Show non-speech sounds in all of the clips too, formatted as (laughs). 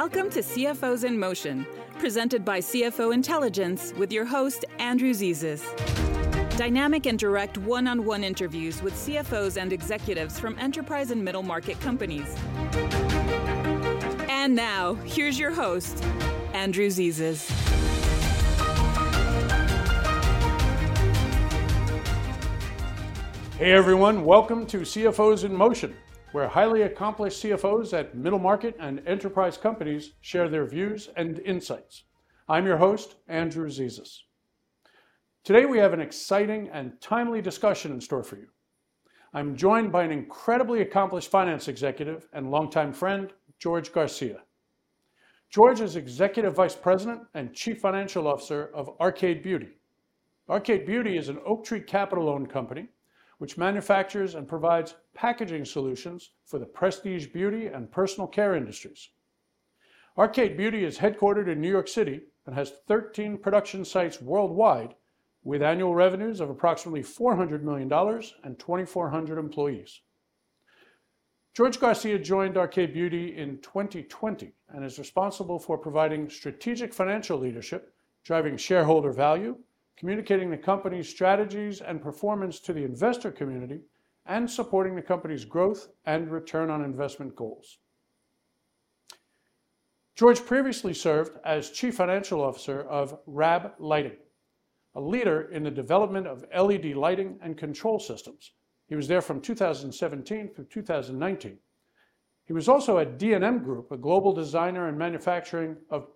Welcome to CFOs in Motion, presented by CFO Intelligence with your host, Andrew Zezas. Dynamic and direct one on one interviews with CFOs and executives from enterprise and middle market companies. And now, here's your host, Andrew Zezas. Hey everyone, welcome to CFOs in Motion, where highly accomplished CFOs at middle market and enterprise companies share their views and insights. I'm your host, Andrew Zezas. Today we have an exciting and timely discussion in store for you. I'm joined by an incredibly accomplished finance executive and longtime friend, George Garcia. George is Executive Vice President and Chief Financial Officer of Arcade Beauty. Arcade Beauty is an Oaktree Capital owned company which manufactures and provides packaging solutions for the prestige beauty and personal care industries. Arcade Beauty is headquartered in New York City and has 13 production sites worldwide with annual revenues of approximately $400 million and 2,400 employees. George Garcia joined Arcade Beauty in 2020 and is responsible for providing strategic financial leadership, driving shareholder value, communicating the company's strategies and performance to the investor community, and supporting the company's growth and return on investment goals. George previously served as Chief Financial Officer of RAB Lighting, a leader in the development of LED lighting and control systems. He was there from 2017 through 2019. He was also at D&M Group, a global designer and manufacturer, of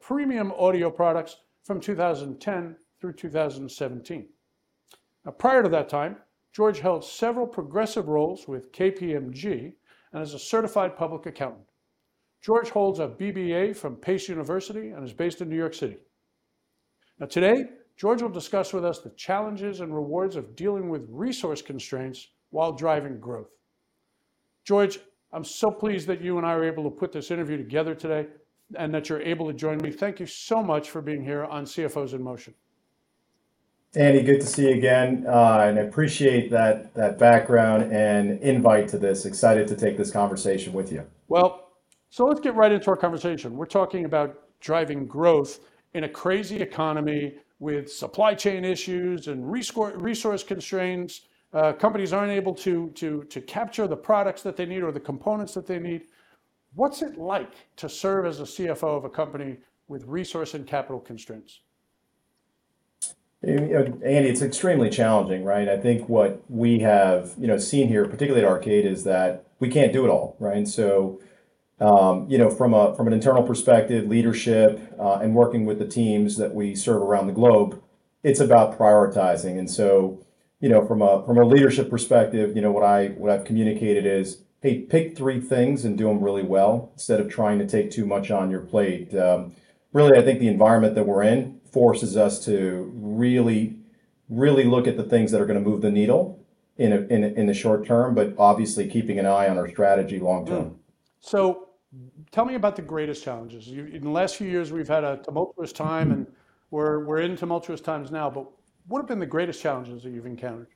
premium audio products from 2010 through 2017. Now, prior to that time, George held several progressive roles with KPMG and is a certified public accountant. George holds a BBA from Pace University and is based in New York City. Now, today, George will discuss with us the challenges and rewards of dealing with resource constraints while driving growth. George, I'm so pleased that you and I are able to put this interview together today and that you're able to join me. Thank you so much for being here on CFOs in Motion. Andy, good to see you again, uh, and I appreciate that that background and invite to this. Excited to take this conversation with you. Well, so let's get right into our conversation. We're talking about driving growth in a crazy economy with supply chain issues and resource constraints. Uh, companies aren't able to, to, to capture the products that they need or the components that they need. What's it like to serve as a CFO of a company with resource and capital constraints? Andy, it's extremely challenging, right? I think what we have, you know, seen here, particularly at Arcade, is that we can't do it all, right? And so, um, you know, from a from an internal perspective, leadership, uh, and working with the teams that we serve around the globe, it's about prioritizing. And so, you know, from a from a leadership perspective, you know, what I what I've communicated is hey, pick three things and do them really well instead of trying to take too much on your plate. Um, really, I think the environment that we're in forces us to really, really look at the things that are going to move the needle in, a, in, a, in the short term, but obviously keeping an eye on our strategy long term. Mm. So, tell me about the greatest challenges. You, in the last few years, we've had a tumultuous time, and we're we're in tumultuous times now. But what have been the greatest challenges that you've encountered?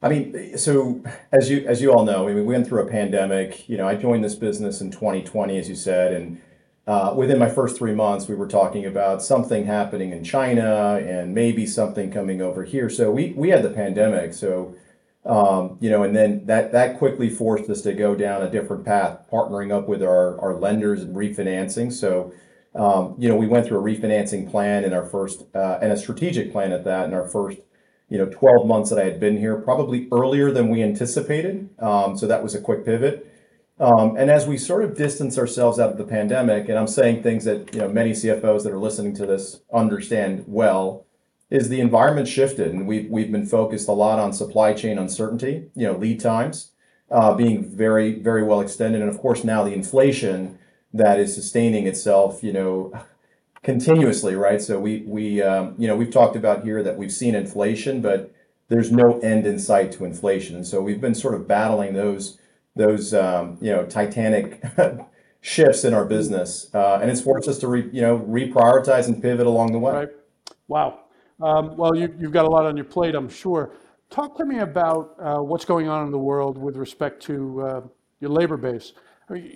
I mean, so as you as you all know, I mean, we went through a pandemic. You know, I joined this business in 2020, as you said, and uh, within my first three months, we were talking about something happening in China and maybe something coming over here. So we we had the pandemic. So um, you know, and then that that quickly forced us to go down a different path, partnering up with our our lenders and refinancing. So. Um, you know, we went through a refinancing plan in our first, uh, and a strategic plan at that in our first you know 12 months that I had been here, probably earlier than we anticipated. Um, so that was a quick pivot. Um, and as we sort of distance ourselves out of the pandemic, and I'm saying things that you know many CFOs that are listening to this understand well, is the environment shifted, and we've we've been focused a lot on supply chain uncertainty, you know, lead times uh, being very very well extended, and of course now the inflation that is sustaining itself, you know, continuously, right? So we we um, you know we've talked about here that we've seen inflation, but there's no end in sight to inflation, and so we've been sort of battling those those um, you know titanic (laughs) shifts in our business, uh, and it's forced us to re, you know reprioritize and pivot along the way. Right. Wow. Um, well, you, have got a lot on your plate, I'm sure. Talk to me about uh, what's going on in the world with respect to uh, your labor base.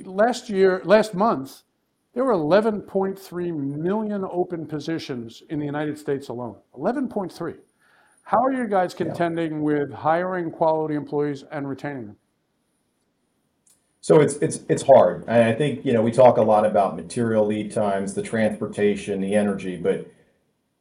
Last year, last month, there were 11.3 million open positions in the United States alone. 11.3. How are you guys contending with hiring quality employees and retaining them? So it's it's it's hard. And I think, you know, we talk a lot about material lead times, the transportation, the energy, but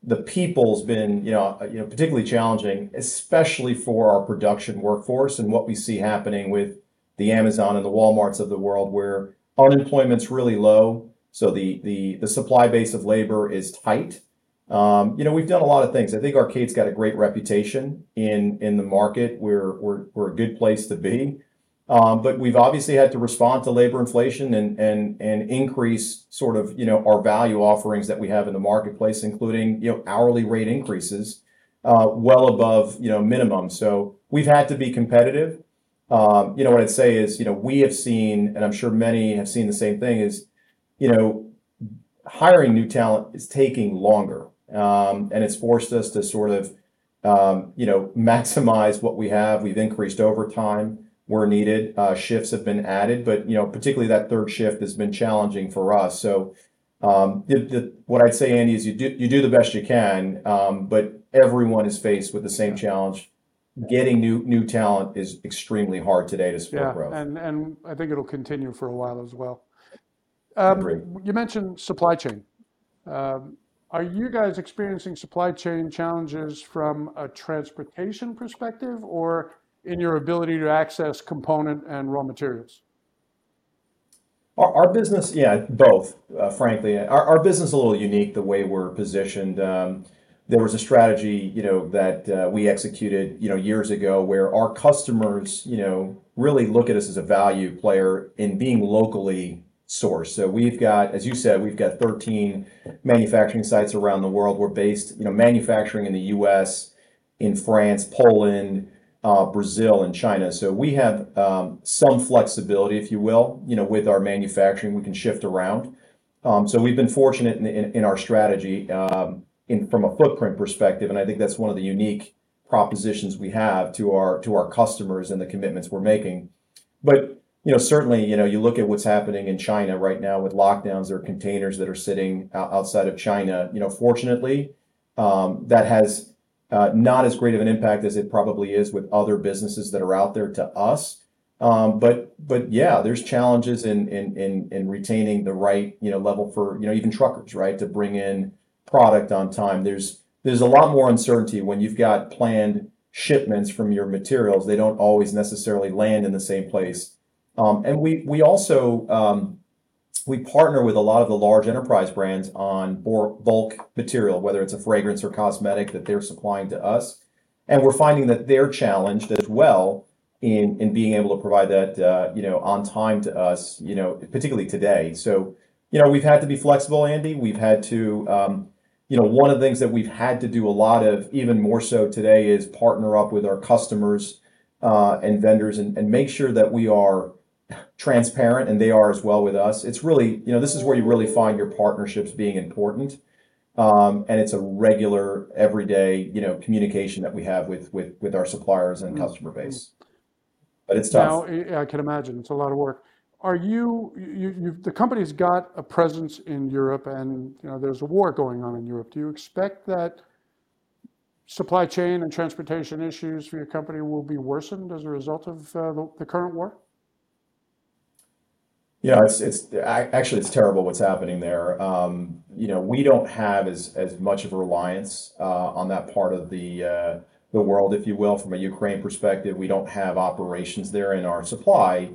the people's been, you know, you know, particularly challenging, especially for our production workforce and what we see happening with the Amazon and the Walmarts of the world where unemployment's really low. So the the the supply base of labor is tight. Um, you know, we've done a lot of things. I think Arcade's got a great reputation in in the market. We're we're we're a good place to be. Um, but we've obviously had to respond to labor inflation and and and increase sort of you know our value offerings that we have in the marketplace, including you know hourly rate increases uh, well above you know minimum. So we've had to be competitive. Um, you know what I'd say is you know we have seen, and I'm sure many have seen the same thing. Is you know hiring new talent is taking longer, um, and it's forced us to sort of um, you know maximize what we have. We've increased overtime where needed. Uh, shifts have been added, but you know, particularly that third shift has been challenging for us. So, um, the, the, what I'd say, Andy, is you do you do the best you can, um, but everyone is faced with the same challenge. Getting new new talent is extremely hard today to support yeah, growth. and and I think it'll continue for a while as well. Um, you mentioned supply chain. Um, are you guys experiencing supply chain challenges from a transportation perspective, or in your ability to access component and raw materials? Our, our business, yeah, both, uh, frankly. Our, our business is a little unique the way we're positioned. Um, there was a strategy, you know, that uh, we executed, you know, years ago where our customers, you know, really look at us as a value player in being locally sourced. So we've got, as you said, we've got 13 manufacturing sites around the world. We're based, you know, manufacturing in the U.S., in France, Poland, uh, Brazil and China. So we have um, some flexibility, if you will, you know, with our manufacturing, we can shift around. Um, so we've been fortunate in, in, in our strategy um, in, from a footprint perspective, and I think that's one of the unique propositions we have to our to our customers and the commitments we're making. But you know, certainly, you know, you look at what's happening in China right now with lockdowns. There are containers that are sitting outside of China. You know, fortunately, um, that has uh, not as great of an impact as it probably is with other businesses that are out there to us. Um, but but yeah, there's challenges in, in in in retaining the right you know level for you know even truckers right to bring in product on time. There's there's a lot more uncertainty when you've got planned shipments from your materials. They don't always necessarily land in the same place. Um, and we we also um, we partner with a lot of the large enterprise brands on bulk material, whether it's a fragrance or cosmetic that they're supplying to us. And we're finding that they're challenged as well in, in being able to provide that, uh, you know, on time to us, you know, particularly today. So, you know, we've had to be flexible, Andy. We've had to, um, you know, one of the things that we've had to do a lot of, even more so today, is partner up with our customers uh, and vendors and, and make sure that we are transparent and they are as well with us. It's really, you know, this is where you really find your partnerships being important. Um, and it's a regular, everyday, you know, communication that we have with with with our suppliers and mm-hmm. customer base. But it's tough. Now, I can imagine it's a lot of work. Are you, you, you the company's got a presence in Europe, and you know there's a war going on in Europe. Do you expect that supply chain and transportation issues for your company will be worsened as a result of uh, the, the current war? Yeah, it's it's actually it's terrible what's happening there. Um, you know, we don't have as as much of a reliance uh, on that part of the uh, the world, if you will, from a Ukraine perspective. We don't have operations there, and our supply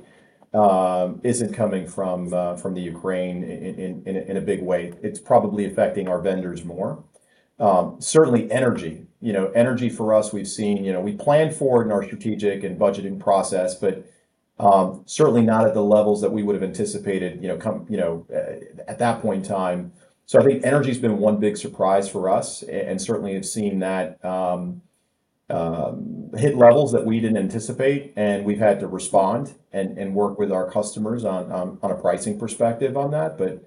um, isn't coming from uh, from the Ukraine in, in, in a big way. It's probably affecting our vendors more. Um, certainly, energy. You know, energy for us, we've seen. You know, we planned for it in our strategic and budgeting process, but um, certainly not at the levels that we would have anticipated, you know, come, you know, uh, at that point in time. So I think energy's been one big surprise for us, and certainly have seen that um, um, hit levels that we didn't anticipate, and we've had to respond and, and work with our customers on, on, on a pricing perspective on that. But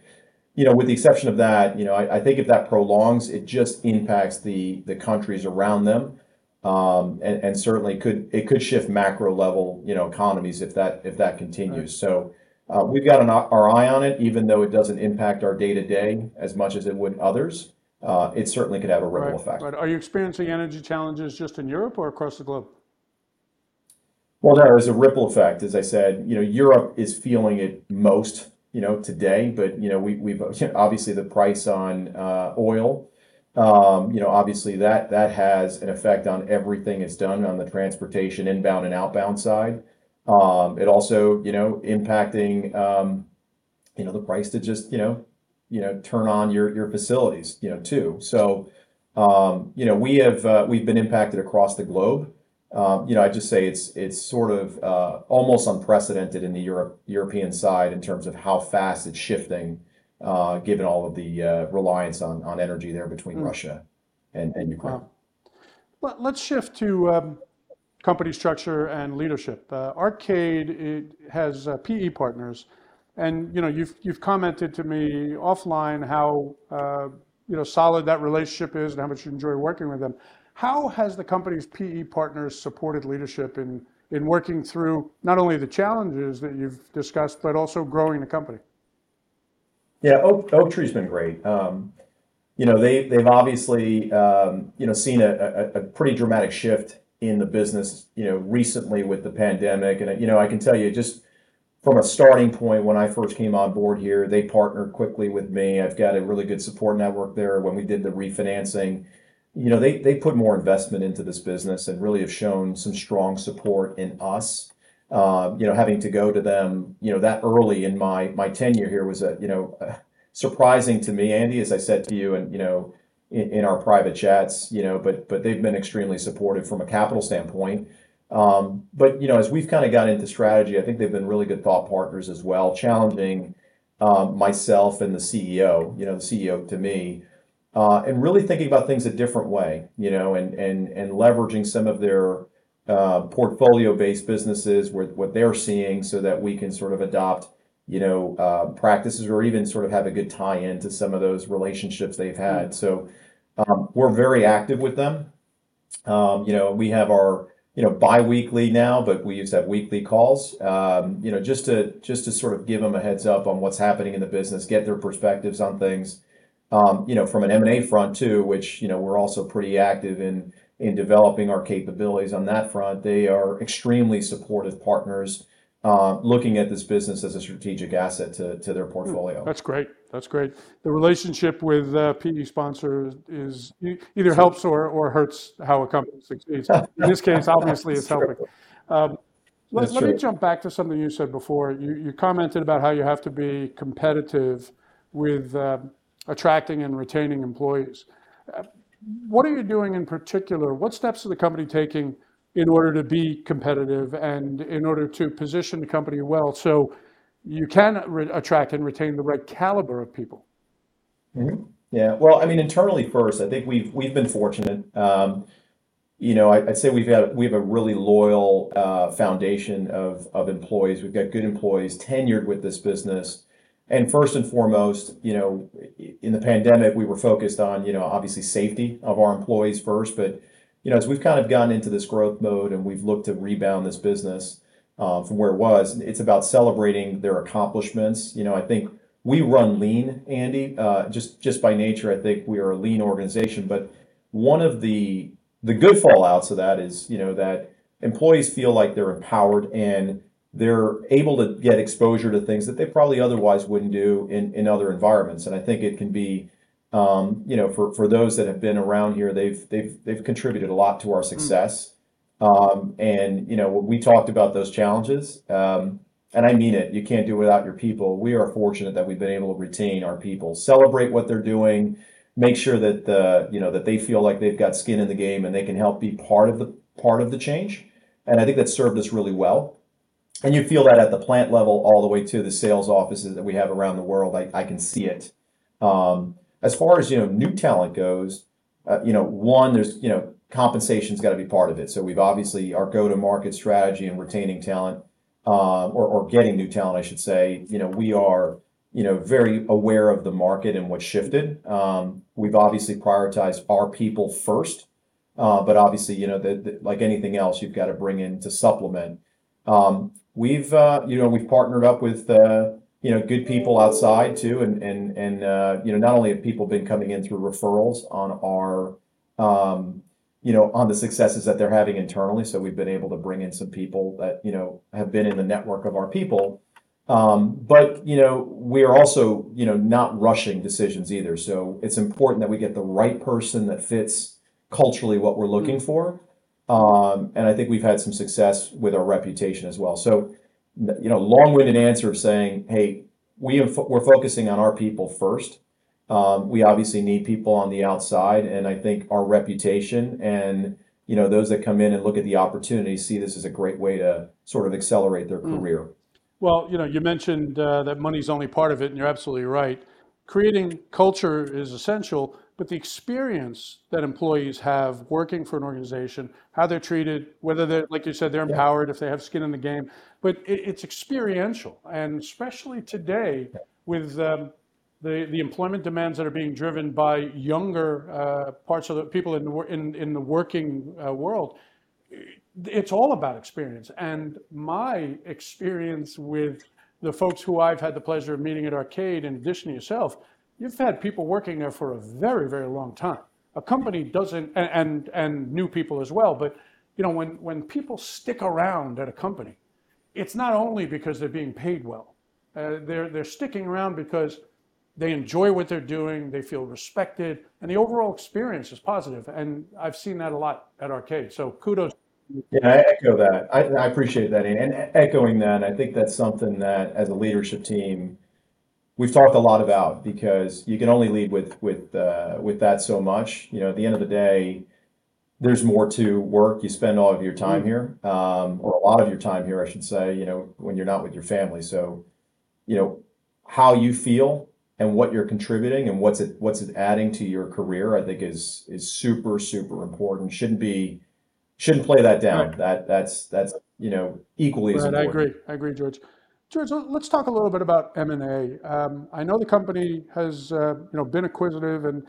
you know, with the exception of that, you know, I, I think if that prolongs, it just impacts the the countries around them um, and, and certainly could it could shift macro level you know economies if that if that continues. So Uh, we've got an, our eye on it, even though it doesn't impact our day to day as much as it would others. Uh, it certainly could have a ripple right, effect. Right. Are you experiencing energy challenges just in Europe or across the globe? Well, there is a ripple effect, as I said. You know, Europe is feeling it most, you know, today. But you know, we, we've (laughs) obviously the price on uh, oil. Um, you know, obviously that that has an effect on everything it's done on the transportation inbound and outbound side. Um, it also, you know, impacting, um, you know, the price to just, you know, you know, turn on your your facilities, you know, too. So, um, you know, we have uh, we've been impacted across the globe. Um, you know, I just say it's it's sort of uh, almost unprecedented in the Europe European side in terms of how fast it's shifting, uh, given all of the uh, reliance on on energy there between mm. Russia and, and Ukraine. Wow. Let's shift to um, company structure and leadership. Uh, Arcade has uh, PE partners, and you know you've you've commented to me offline how uh, you know solid that relationship is and how much you enjoy working with them. How has the company's PE partners supported leadership in in working through not only the challenges that you've discussed, but also growing the company? Yeah, Oak, Oak Tree's been great. Um, you know, they they've obviously um, you know seen a, a, a, pretty dramatic shift in the business. You know, recently with the pandemic, and you know, I can tell you just from a starting point when I first came on board here, they partnered quickly with me. I've got a really good support network there. When we did the refinancing, you know, they they put more investment into this business and really have shown some strong support in us. Uh, you know, having to go to them, you know, that early in my my tenure here was a you know surprising to me, Andy, as I said to you, and you know, in, in, our private chats, you know, but but they've been extremely supportive from a capital standpoint. Um, but you know, as we've kind of got into strategy, I think they've been really good thought partners as well, challenging um, myself and the CEO. You know, the CEO to me uh, and really thinking about things a different way, you know, and and and leveraging some of their uh, portfolio-based businesses with what they're seeing, so that we can sort of adopt, you know, uh, practices or even sort of have a good tie-in to some of those relationships they've had. So um, we're very active with them. Um, you know, we have our you know biweekly now, but we used to have weekly calls. Um, you know, just to just to sort of give them a heads up on what's happening in the business, get their perspectives on things. Um, you know, from an M&A front too, which, you know, we're also pretty active in in developing our capabilities on that front. They are extremely supportive partners, uh, looking at this business as a strategic asset to to their portfolio. That's great. That's great. The relationship with uh, PE sponsors is either helps or or hurts how a company succeeds. In this case, obviously, it's (laughs) helping. Um, let, let me jump back to something you said before. You, you commented about how you have to be competitive with um, attracting and retaining employees. What are you doing in particular? What steps is the company taking in order to be competitive and in order to position the company well so you can re- attract and retain the right caliber of people? Mm-hmm. Yeah, well, I mean, internally first, I think we've we've been fortunate. Um, you know, I, would say we've had we have a really loyal uh, foundation of of employees. We've got good employees tenured with this business and first and foremost, you know, in the pandemic, we were focused on, you know, obviously safety of our employees first. But, you know, as we've kind of gotten into this growth mode and we've looked to rebound this business uh, from where it was, it's about celebrating their accomplishments. You know, I think we run lean, Andy, uh, just just by nature. I think we are a lean organization. But one of the the good fallouts of that is, you know, that employees feel like they're empowered and they're able to get exposure to things that they probably otherwise wouldn't do in, in other environments. And I think it can be, um, you know, for, for those that have been around here, they've they've they've contributed a lot to our success. Um, and you know, we talked about those challenges, um, and I mean it. You can't do it without your people. We are fortunate that we've been able to retain our people, celebrate what they're doing, make sure that the you know that they feel like they've got skin in the game and they can help be part of the part of the change. And I think that served us really well and you feel that at the plant level all the way to the sales offices that we have around the world. I, I can see it. Um, as far as you know, new talent goes, uh, you know, one there's you know compensation's got to be part of it. So we've obviously our go-to-market strategy and retaining talent, uh, or, or getting new talent, I should say. You know, we are you know very aware of the market and what's shifted. Um, we've obviously prioritized our people first, uh, but obviously you know the, the, like anything else, you've got to bring in to supplement Um, we've uh, you know we've partnered up with uh, you know good people outside too, and and and uh, you know not only have people been coming in through referrals on our um, you know on the successes that they're having internally, so we've been able to bring in some people that you know have been in the network of our people. Um, but you know we are also you know not rushing decisions either. So it's important that we get the right person that fits culturally what we're looking mm. for. Um, and I think we've had some success with our reputation as well. So, you know, long-winded answer of saying, hey, we we're focusing on our people first. Um, we obviously need people on the outside, and I think our reputation and you know those that come in and look at the opportunity see this as a great way to sort of accelerate their mm. career. Well, you know, you mentioned uh, that money's only part of it, and you're absolutely right. Creating culture is essential, but the experience that employees have working for an organization, how they're treated, whether they're, like you said, they're yeah. empowered, if they have skin in the game, but it, it's experiential. And especially today with um, the, the employment demands that are being driven by younger uh, parts of the people in the, in, in the working uh, world, it's all about experience. And my experience with the folks who I've had the pleasure of meeting at Arcade, in addition to yourself, you've had people working there for a very, very long time. A company doesn't, and, and, and new people as well, but you know, when, when people stick around at a company, it's not only because they're being paid well. Uh, they're, they're sticking around because they enjoy what they're doing, they feel respected, and the overall experience is positive. And I've seen that a lot at Arcade. So kudos. Yeah, I echo that. I, I appreciate that. And echoing that, I think that's something that as a leadership team, we've talked a lot about because you can only lead with with uh, with that so much. You know, at the end of the day, there's more to work. You spend all of your time here, um, or a lot of your time here, I should say. You know, when you're not with your family. So, you know, how you feel and what you're contributing and what's it what's it adding to your career, I think is is super super important. Shouldn't be shouldn't play that down. Right. That that's that's you know equally right, as important. I agree. I agree, George. George, let's talk a little bit about M&A. Um, I know the company has, uh, you know, been acquisitive, and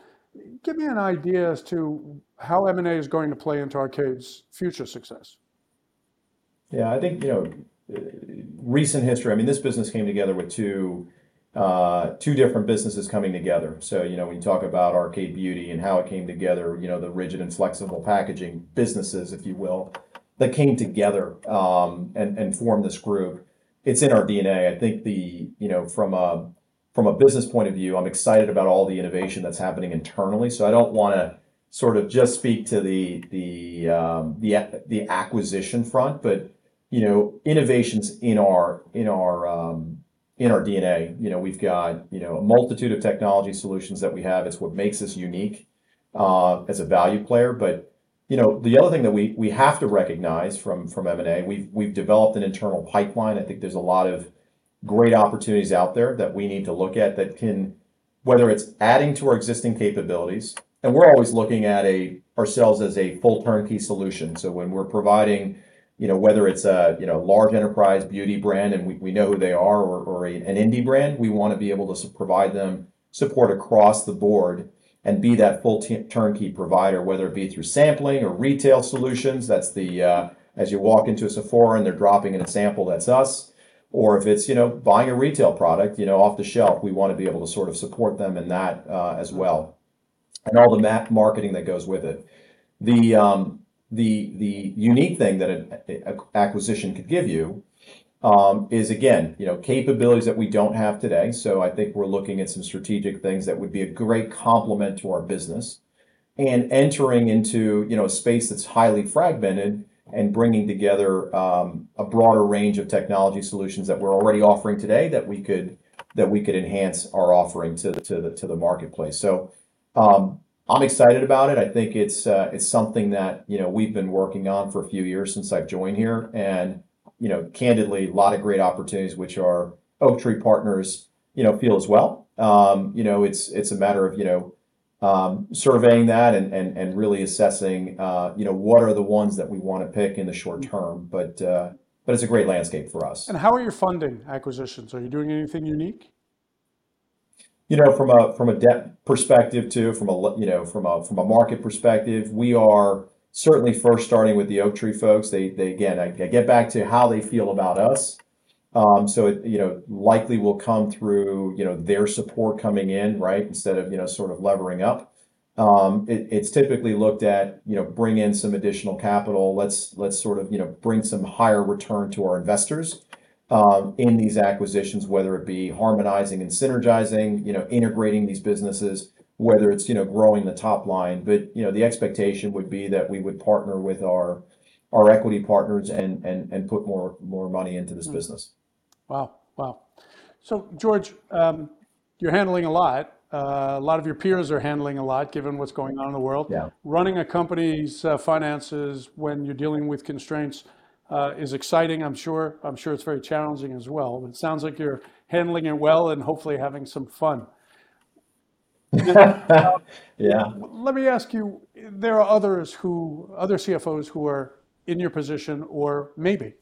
give me an idea as to how M&A is going to play into Arcade's future success. Yeah, I think, you know, recent history, I mean, this business came together with two uh, two different businesses coming together. So, you know, when you talk about Arcade Beauty and how it came together, you know, the rigid and flexible packaging businesses, if you will, that came together um, and, and formed this group it's in our DNA. I think the you know from a from a business point of view, I'm excited about all the innovation that's happening internally. So I don't want to sort of just speak to the the um, the the acquisition front, but you know innovations in our in our um, in our DNA. You know we've got you know a multitude of technology solutions that we have. It's what makes us unique uh, as a value player, but you know, the other thing that we we have to recognize from from M&A, we've we've developed an internal pipeline. I think there's a lot of great opportunities out there that we need to look at that can, whether it's adding to our existing capabilities, and we're always looking at a ourselves as a full turnkey solution. So when we're providing, you know, whether it's a you know large enterprise beauty brand and we, we know who they are, or, or a, an indie brand, we want to be able to provide them support across the board and be that full turnkey provider, whether it be through sampling or retail solutions. That's the uh, as you walk into a Sephora and they're dropping in a sample, that's us. Or if it's you know buying a retail product, you know off the shelf, we want to be able to sort of support them in that uh, as well, and all the ma- marketing that goes with it. The um, the the unique thing that an acquisition could give you um, is again, you know, capabilities that we don't have today. So I think we're looking at some strategic things that would be a great complement to our business, and entering into you know a space that's highly fragmented and bringing together um, a broader range of technology solutions that we're already offering today that we could that we could enhance our offering to to the to the marketplace. So. Um, I'm excited about it. I think it's uh, it's something that you know we've been working on for a few years since I've joined here, and you know, candidly, a lot of great opportunities, which our Oaktree partners, you know, feel as well. Um, you know, it's it's a matter of you know um, surveying that and and and really assessing, uh, you know, what are the ones that we want to pick in the short term. But uh, but it's a great landscape for us. And how are you funding acquisitions? Are you doing anything unique? You know, from a from a debt perspective too, from a you know from a from a market perspective, we are certainly first starting with the Oaktree folks. They, they again, I, I get back to how they feel about us. Um, so it, you know, likely will come through, you know, their support coming in, right? Instead of, you know, sort of levering up. Um, it, it's typically looked at, you know, bring in some additional capital. Let's, let's sort of, you know, bring some higher return to our investors. Um, in these acquisitions, whether it be harmonizing and synergizing, you know, integrating these businesses, whether it's, you know, growing the top line. But, you know, the expectation would be that we would partner with our our equity partners and and and put more more money into this business. Wow, wow. So, George, um, you're handling a lot. Uh, a lot of your peers are handling a lot, given what's going on in the world. Yeah. Running a company's uh, finances when you're dealing with constraints uh, is exciting. I'm sure. I'm sure it's very challenging as well. It sounds like you're handling it well and hopefully having some fun. (laughs) yeah. Let me ask you: There are others who, other CFOs who are in your position, or maybe.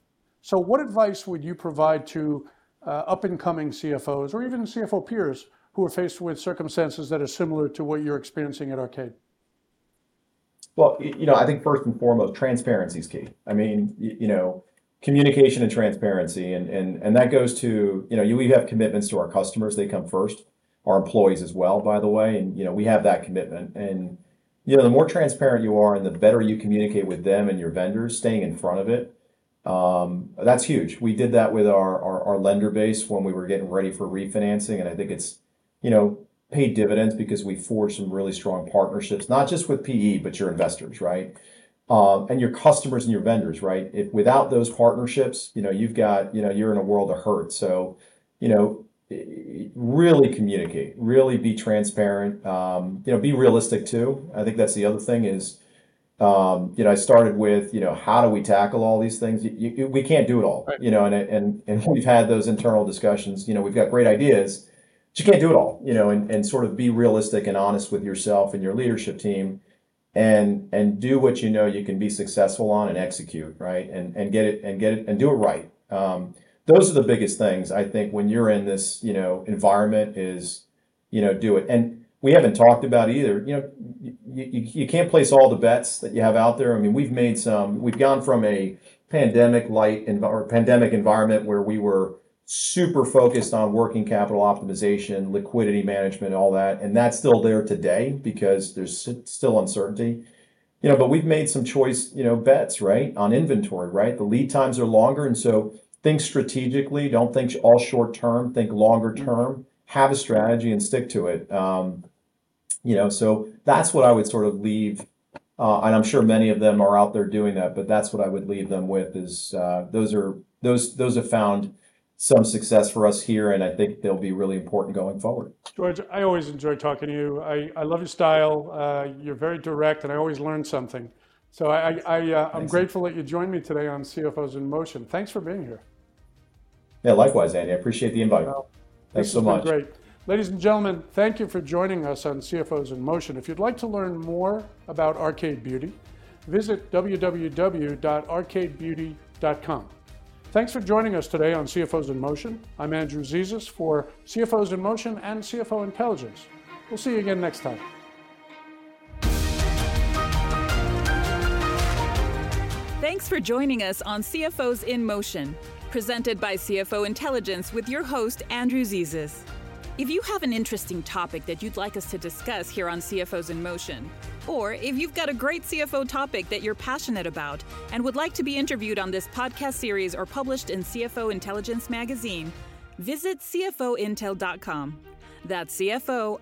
So, what advice would you provide to uh, up and coming CFOs, or even CFO peers who are faced with circumstances that are similar to what you're experiencing at Arcade? Well, you know, I think first and foremost, transparency is key. I mean, you know, communication and transparency, and and and that goes to you know, you we have commitments to our customers; they come first. Our employees as well, by the way, and you know, we have that commitment. And you know, the more transparent you are, and the better you communicate with them and your vendors, staying in front of it, um, that's huge. We did that with our, our our lender base when we were getting ready for refinancing, and I think it's you know paid dividends because we forged some really strong partnerships, not just with PE, but your investors, right? Um, and your customers and your vendors, right? If without those partnerships, you know, you've got, you know, you're in a world of hurt. So, you know, really communicate, really be transparent, um, you know, be realistic too. I think that's the other thing is, um, you know, I started with, you know, how do we tackle all these things? You, you, we can't do it all, right. you know, and, and, and (laughs) we've had those internal discussions, you know, we've got great ideas, but you can't do it all, you know, and, and sort of be realistic and honest with yourself and your leadership team and and do what you know you can be successful on and execute, right? And and get it and get it and do it right. Um, those are the biggest things I think when you're in this, you know, environment is, you know, do it. And we haven't talked about either. You know, you, you, you can't place all the bets that you have out there. I mean, we've made some. We've gone from a pandemic light or pandemic environment where we were super focused on working capital optimization, liquidity management, all that. And that's still there today because there's still uncertainty. You know, but we've made some choice, you know, bets, right, on inventory, right? The lead times are longer. And so think strategically, don't think all short term, think longer term, have a strategy and stick to it. Um, you know, so that's what I would sort of leave. Uh, and I'm sure many of them are out there doing that, but that's what I would leave them with is uh, those are those those have found some success for us here, and I think they'll be really important going forward. George, I always enjoy talking to you. I, I love your style. Uh, you're very direct, and I always learn something. So I, I, uh, I'm grateful that you joined me today on CFOs in Motion. Thanks for being here. Yeah, likewise, Andy. I appreciate the invite. Well, Thanks so much. Great. Ladies and gentlemen, thank you for joining us on CFOs in Motion. If you'd like to learn more about Arcade Beauty, visit www.arcadebeauty.com. Thanks for joining us today on CFOs in Motion. I'm Andrew Zezas for CFOs in Motion and CFO Intelligence. We'll see you again next time. Thanks for joining us on CFOs in Motion, presented by CFO Intelligence with your host, Andrew Zezas. If you have an interesting topic that you'd like us to discuss here on CFOs in Motion, or if you've got a great CFO topic that you're passionate about and would like to be interviewed on this podcast series or published in CFO Intelligence magazine, visit CFOintel.com. That's CFOINTELL.com.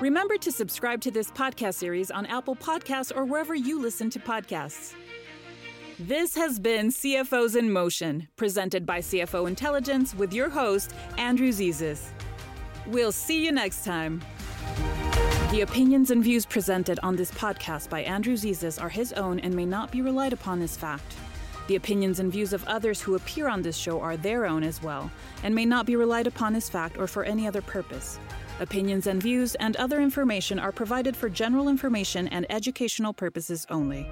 Remember to subscribe to this podcast series on Apple Podcasts or wherever you listen to podcasts. This has been CFOs in Motion, presented by CFO Intelligence with your host, Andrew Zezas. We'll see you next time. The opinions and views presented on this podcast by Andrew Zezas are his own and may not be relied upon as fact. The opinions and views of others who appear on this show are their own as well, and may not be relied upon as fact or for any other purpose. Opinions and views and other information are provided for general information and educational purposes only.